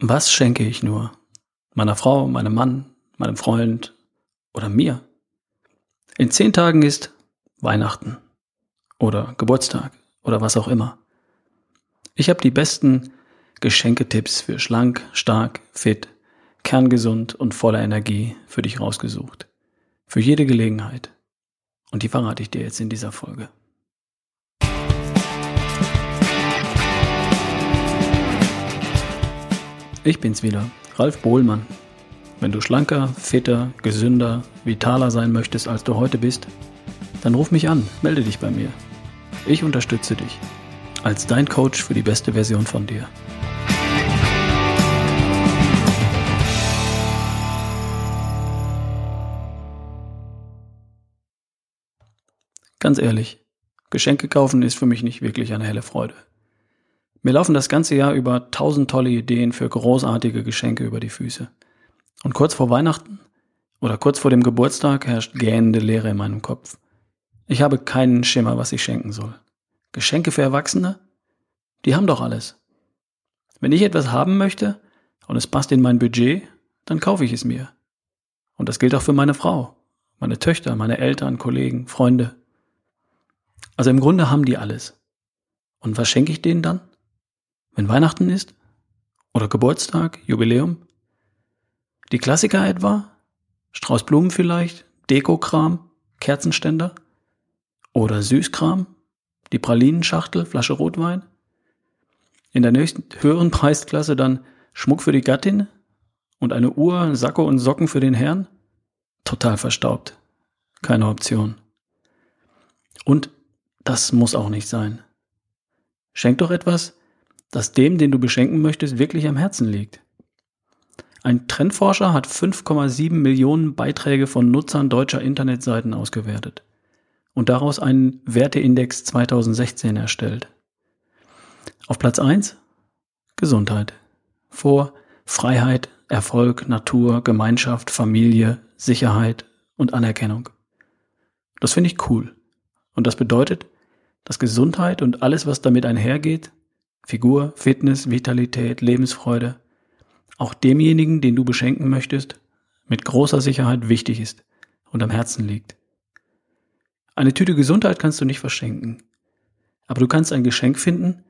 Was schenke ich nur? Meiner Frau, meinem Mann, meinem Freund oder mir? In zehn Tagen ist Weihnachten oder Geburtstag oder was auch immer. Ich habe die besten Geschenketipps für schlank, stark, fit, kerngesund und voller Energie für dich rausgesucht. Für jede Gelegenheit. Und die verrate ich dir jetzt in dieser Folge. Ich bin's wieder, Ralf Bohlmann. Wenn du schlanker, fitter, gesünder, vitaler sein möchtest, als du heute bist, dann ruf mich an, melde dich bei mir. Ich unterstütze dich als dein Coach für die beste Version von dir. Ganz ehrlich, Geschenke kaufen ist für mich nicht wirklich eine helle Freude. Mir laufen das ganze Jahr über tausend tolle Ideen für großartige Geschenke über die Füße. Und kurz vor Weihnachten oder kurz vor dem Geburtstag herrscht gähnende Leere in meinem Kopf. Ich habe keinen Schimmer, was ich schenken soll. Geschenke für Erwachsene? Die haben doch alles. Wenn ich etwas haben möchte und es passt in mein Budget, dann kaufe ich es mir. Und das gilt auch für meine Frau, meine Töchter, meine Eltern, Kollegen, Freunde. Also im Grunde haben die alles. Und was schenke ich denen dann? Wenn Weihnachten ist? Oder Geburtstag, Jubiläum? Die Klassiker etwa? Strauß Blumen vielleicht? Dekokram? Kerzenständer? Oder Süßkram? Die Pralinenschachtel, Flasche Rotwein? In der nächsten höheren Preisklasse dann Schmuck für die Gattin? Und eine Uhr, Sakko und Socken für den Herrn? Total verstaubt. Keine Option. Und das muss auch nicht sein. Schenk doch etwas, das dem, den du beschenken möchtest, wirklich am Herzen liegt. Ein Trendforscher hat 5,7 Millionen Beiträge von Nutzern deutscher Internetseiten ausgewertet und daraus einen Werteindex 2016 erstellt. Auf Platz 1 Gesundheit. Vor Freiheit, Erfolg, Natur, Gemeinschaft, Familie, Sicherheit und Anerkennung. Das finde ich cool. Und das bedeutet, dass Gesundheit und alles, was damit einhergeht, Figur, Fitness, Vitalität, Lebensfreude, auch demjenigen, den du beschenken möchtest, mit großer Sicherheit wichtig ist und am Herzen liegt. Eine Tüte Gesundheit kannst du nicht verschenken, aber du kannst ein Geschenk finden,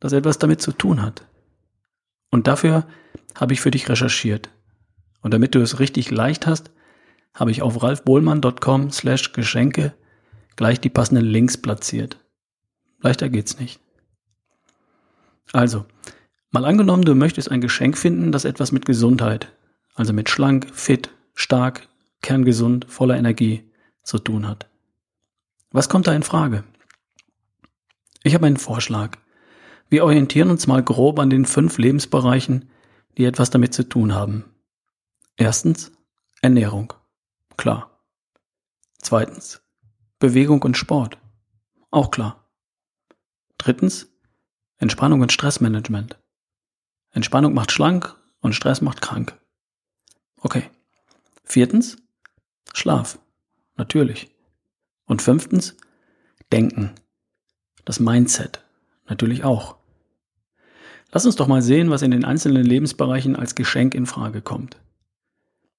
das etwas damit zu tun hat. Und dafür habe ich für dich recherchiert. Und damit du es richtig leicht hast, habe ich auf ralfbohlmann.com slash Geschenke gleich die passenden Links platziert. Leichter geht's nicht. Also, mal angenommen, du möchtest ein Geschenk finden, das etwas mit Gesundheit, also mit schlank, fit, stark, kerngesund, voller Energie zu tun hat. Was kommt da in Frage? Ich habe einen Vorschlag. Wir orientieren uns mal grob an den fünf Lebensbereichen, die etwas damit zu tun haben. Erstens Ernährung. Klar. Zweitens Bewegung und Sport. Auch klar. Drittens Entspannung und Stressmanagement. Entspannung macht schlank und Stress macht krank. Okay. Viertens, Schlaf. Natürlich. Und fünftens, Denken. Das Mindset. Natürlich auch. Lass uns doch mal sehen, was in den einzelnen Lebensbereichen als Geschenk in Frage kommt.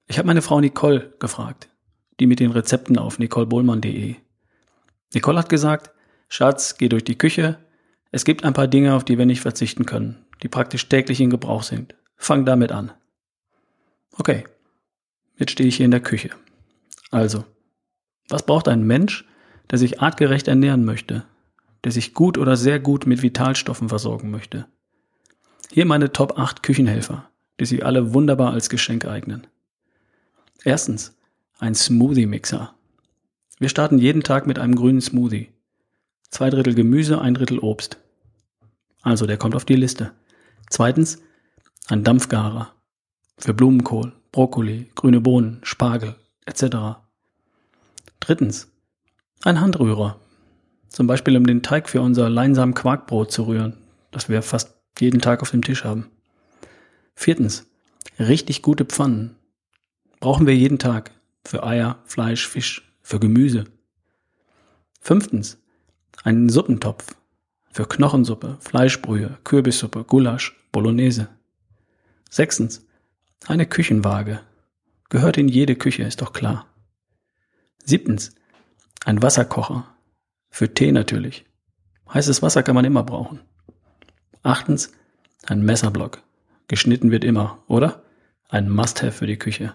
Ich habe meine Frau Nicole gefragt, die mit den Rezepten auf nicolebohlmann.de. Nicole hat gesagt, Schatz, geh durch die Küche, es gibt ein paar Dinge, auf die wir nicht verzichten können, die praktisch täglich in Gebrauch sind. Fang damit an. Okay, jetzt stehe ich hier in der Küche. Also, was braucht ein Mensch, der sich artgerecht ernähren möchte, der sich gut oder sehr gut mit Vitalstoffen versorgen möchte? Hier meine Top 8 Küchenhelfer, die sich alle wunderbar als Geschenk eignen. Erstens, ein Smoothie-Mixer. Wir starten jeden Tag mit einem grünen Smoothie. Zwei Drittel Gemüse, ein Drittel Obst. Also der kommt auf die Liste. Zweitens, ein Dampfgarer. Für Blumenkohl, Brokkoli, grüne Bohnen, Spargel etc. Drittens, ein Handrührer. Zum Beispiel um den Teig für unser leinsamen Quarkbrot zu rühren, das wir fast jeden Tag auf dem Tisch haben. Viertens, richtig gute Pfannen. Brauchen wir jeden Tag. Für Eier, Fleisch, Fisch, für Gemüse. Fünftens, einen Suppentopf für Knochensuppe, Fleischbrühe, Kürbissuppe, Gulasch, Bolognese. Sechstens, eine Küchenwaage. Gehört in jede Küche, ist doch klar. Siebtens, ein Wasserkocher. Für Tee natürlich. Heißes Wasser kann man immer brauchen. Achtens, ein Messerblock. Geschnitten wird immer, oder? Ein Must-Have für die Küche.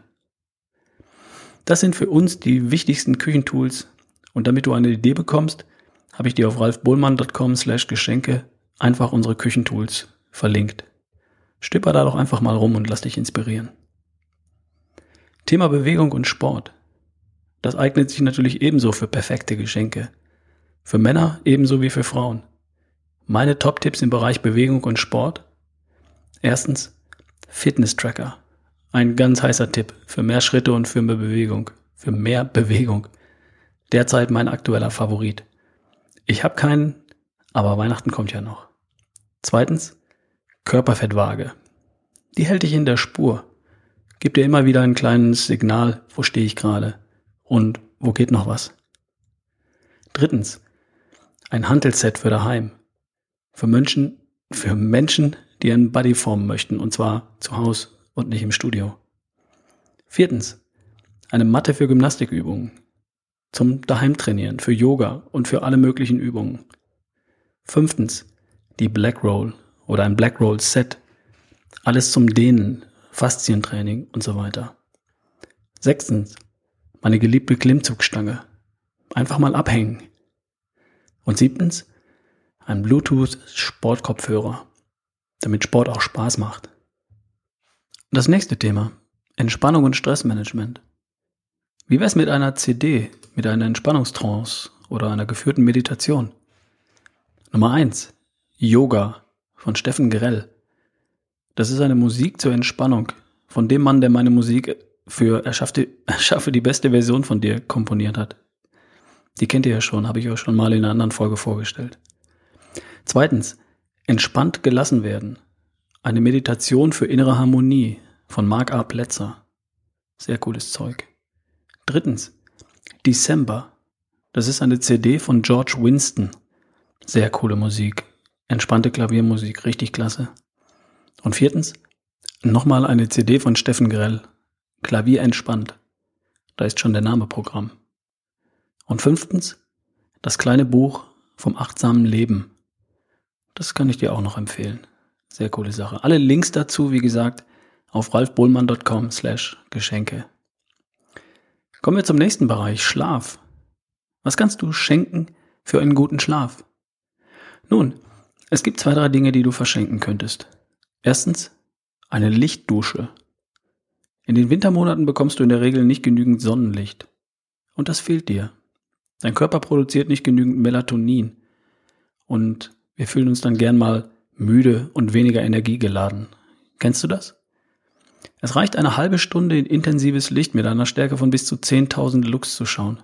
Das sind für uns die wichtigsten Küchentools und damit du eine Idee bekommst, habe ich dir auf ralfbohlmann.com slash Geschenke einfach unsere Küchentools verlinkt. Stipper da doch einfach mal rum und lass dich inspirieren. Thema Bewegung und Sport. Das eignet sich natürlich ebenso für perfekte Geschenke. Für Männer ebenso wie für Frauen. Meine Top-Tipps im Bereich Bewegung und Sport. Erstens, Fitness-Tracker. Ein ganz heißer Tipp für mehr Schritte und für mehr Bewegung. Für mehr Bewegung. Derzeit mein aktueller Favorit. Ich habe keinen, aber Weihnachten kommt ja noch. Zweitens, Körperfettwaage. Die hält dich in der Spur. Gibt dir immer wieder ein kleines Signal, wo stehe ich gerade und wo geht noch was. Drittens, ein Hantelset für daheim. Für Menschen, für Menschen, die einen Body formen möchten und zwar zu Hause und nicht im Studio. Viertens, eine Matte für Gymnastikübungen. Zum Daheimtrainieren, für Yoga und für alle möglichen Übungen. Fünftens, die Black Roll oder ein Black Roll Set. Alles zum Dehnen, Faszientraining und so weiter. Sechstens, meine geliebte Klimmzugstange. Einfach mal abhängen. Und siebtens, ein Bluetooth-Sportkopfhörer, damit Sport auch Spaß macht. Das nächste Thema, Entspannung und Stressmanagement. Wie wär's mit einer CD, mit einer Entspannungstrance oder einer geführten Meditation? Nummer eins, Yoga von Steffen Grell. Das ist eine Musik zur Entspannung von dem Mann, der meine Musik für Erschaffe, Erschaffe die beste Version von dir komponiert hat. Die kennt ihr ja schon, habe ich euch schon mal in einer anderen Folge vorgestellt. Zweitens, entspannt gelassen werden. Eine Meditation für innere Harmonie von Mark A. Plätzer. Sehr cooles Zeug. Drittens, December. Das ist eine CD von George Winston. Sehr coole Musik. Entspannte Klaviermusik, richtig klasse. Und viertens, nochmal eine CD von Steffen Grell. Klavier entspannt. Da ist schon der Name Programm. Und fünftens, das kleine Buch vom achtsamen Leben. Das kann ich dir auch noch empfehlen. Sehr coole Sache. Alle Links dazu, wie gesagt, auf ralfbohlmann.com slash Geschenke. Kommen wir zum nächsten Bereich, Schlaf. Was kannst du schenken für einen guten Schlaf? Nun, es gibt zwei, drei Dinge, die du verschenken könntest. Erstens, eine Lichtdusche. In den Wintermonaten bekommst du in der Regel nicht genügend Sonnenlicht. Und das fehlt dir. Dein Körper produziert nicht genügend Melatonin. Und wir fühlen uns dann gern mal müde und weniger energiegeladen. Kennst du das? Es reicht eine halbe Stunde in intensives Licht mit einer Stärke von bis zu 10.000 Lux zu schauen.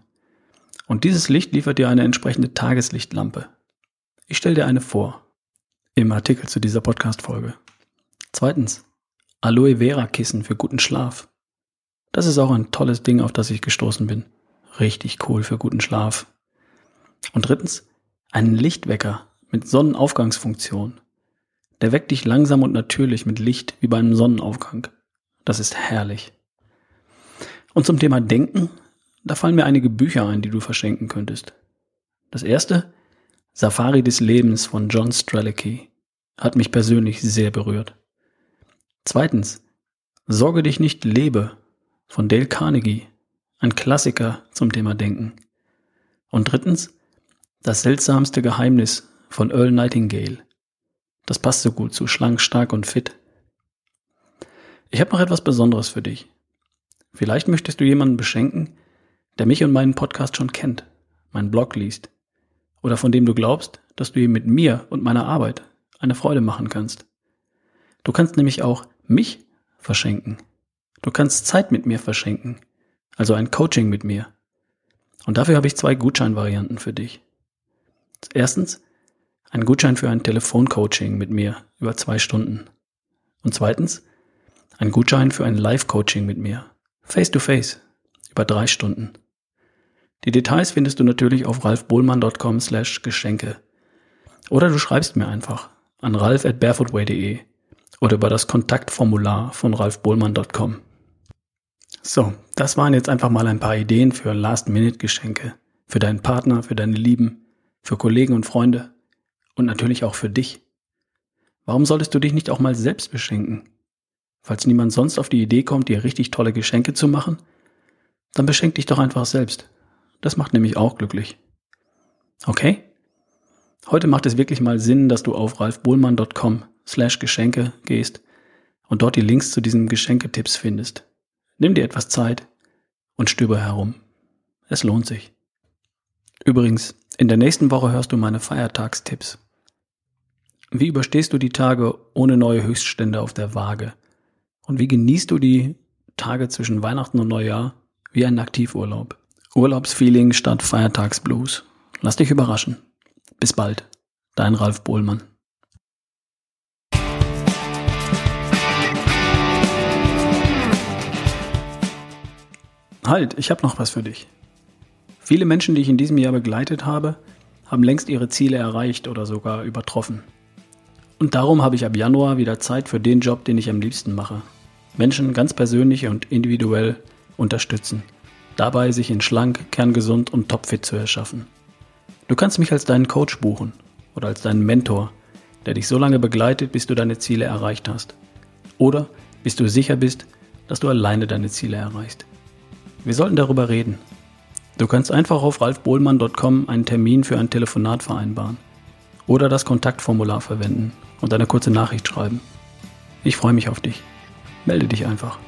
Und dieses Licht liefert dir eine entsprechende Tageslichtlampe. Ich stelle dir eine vor im Artikel zu dieser Podcast-Folge. Zweitens, Aloe Vera Kissen für guten Schlaf. Das ist auch ein tolles Ding, auf das ich gestoßen bin. Richtig cool für guten Schlaf. Und drittens, einen Lichtwecker mit Sonnenaufgangsfunktion. Der weckt dich langsam und natürlich mit Licht wie bei einem Sonnenaufgang. Das ist herrlich. Und zum Thema Denken, da fallen mir einige Bücher ein, die du verschenken könntest. Das erste, Safari des Lebens von John Strelicky hat mich persönlich sehr berührt. Zweitens, Sorge dich nicht, lebe von Dale Carnegie, ein Klassiker zum Thema Denken. Und drittens, Das seltsamste Geheimnis von Earl Nightingale. Das passt so gut zu schlank, stark und fit. Ich habe noch etwas Besonderes für dich. Vielleicht möchtest du jemanden beschenken, der mich und meinen Podcast schon kennt, meinen Blog liest oder von dem du glaubst, dass du ihm mit mir und meiner Arbeit eine Freude machen kannst. Du kannst nämlich auch mich verschenken. Du kannst Zeit mit mir verschenken, also ein Coaching mit mir. Und dafür habe ich zwei Gutscheinvarianten für dich. Erstens, ein Gutschein für ein Telefoncoaching mit mir über zwei Stunden. Und zweitens, ein Gutschein für ein Live-Coaching mit mir, face to face, über drei Stunden. Die Details findest du natürlich auf ralfbohlmann.com slash Geschenke. Oder du schreibst mir einfach an ralf at barefootway.de oder über das Kontaktformular von ralfbohlmann.com. So, das waren jetzt einfach mal ein paar Ideen für Last-Minute-Geschenke. Für deinen Partner, für deine Lieben, für Kollegen und Freunde und natürlich auch für dich. Warum solltest du dich nicht auch mal selbst beschenken? Falls niemand sonst auf die Idee kommt, dir richtig tolle Geschenke zu machen, dann beschenk dich doch einfach selbst. Das macht nämlich auch glücklich. Okay? Heute macht es wirklich mal Sinn, dass du auf ralfbohlmann.com slash Geschenke gehst und dort die Links zu diesen Geschenketipps findest. Nimm dir etwas Zeit und stöber herum. Es lohnt sich. Übrigens, in der nächsten Woche hörst du meine Feiertagstipps. Wie überstehst du die Tage ohne neue Höchststände auf der Waage? Und wie genießt du die Tage zwischen Weihnachten und Neujahr wie ein Aktivurlaub? Urlaubsfeeling statt Feiertagsblues. Lass dich überraschen. Bis bald. Dein Ralf Bohlmann. Halt, ich habe noch was für dich. Viele Menschen, die ich in diesem Jahr begleitet habe, haben längst ihre Ziele erreicht oder sogar übertroffen. Und darum habe ich ab Januar wieder Zeit für den Job, den ich am liebsten mache. Menschen ganz persönlich und individuell unterstützen. Dabei sich in schlank, kerngesund und topfit zu erschaffen. Du kannst mich als deinen Coach buchen oder als deinen Mentor, der dich so lange begleitet, bis du deine Ziele erreicht hast. Oder bis du sicher bist, dass du alleine deine Ziele erreichst. Wir sollten darüber reden. Du kannst einfach auf ralfbohlmann.com einen Termin für ein Telefonat vereinbaren oder das Kontaktformular verwenden und eine kurze Nachricht schreiben. Ich freue mich auf dich. Melde dich einfach.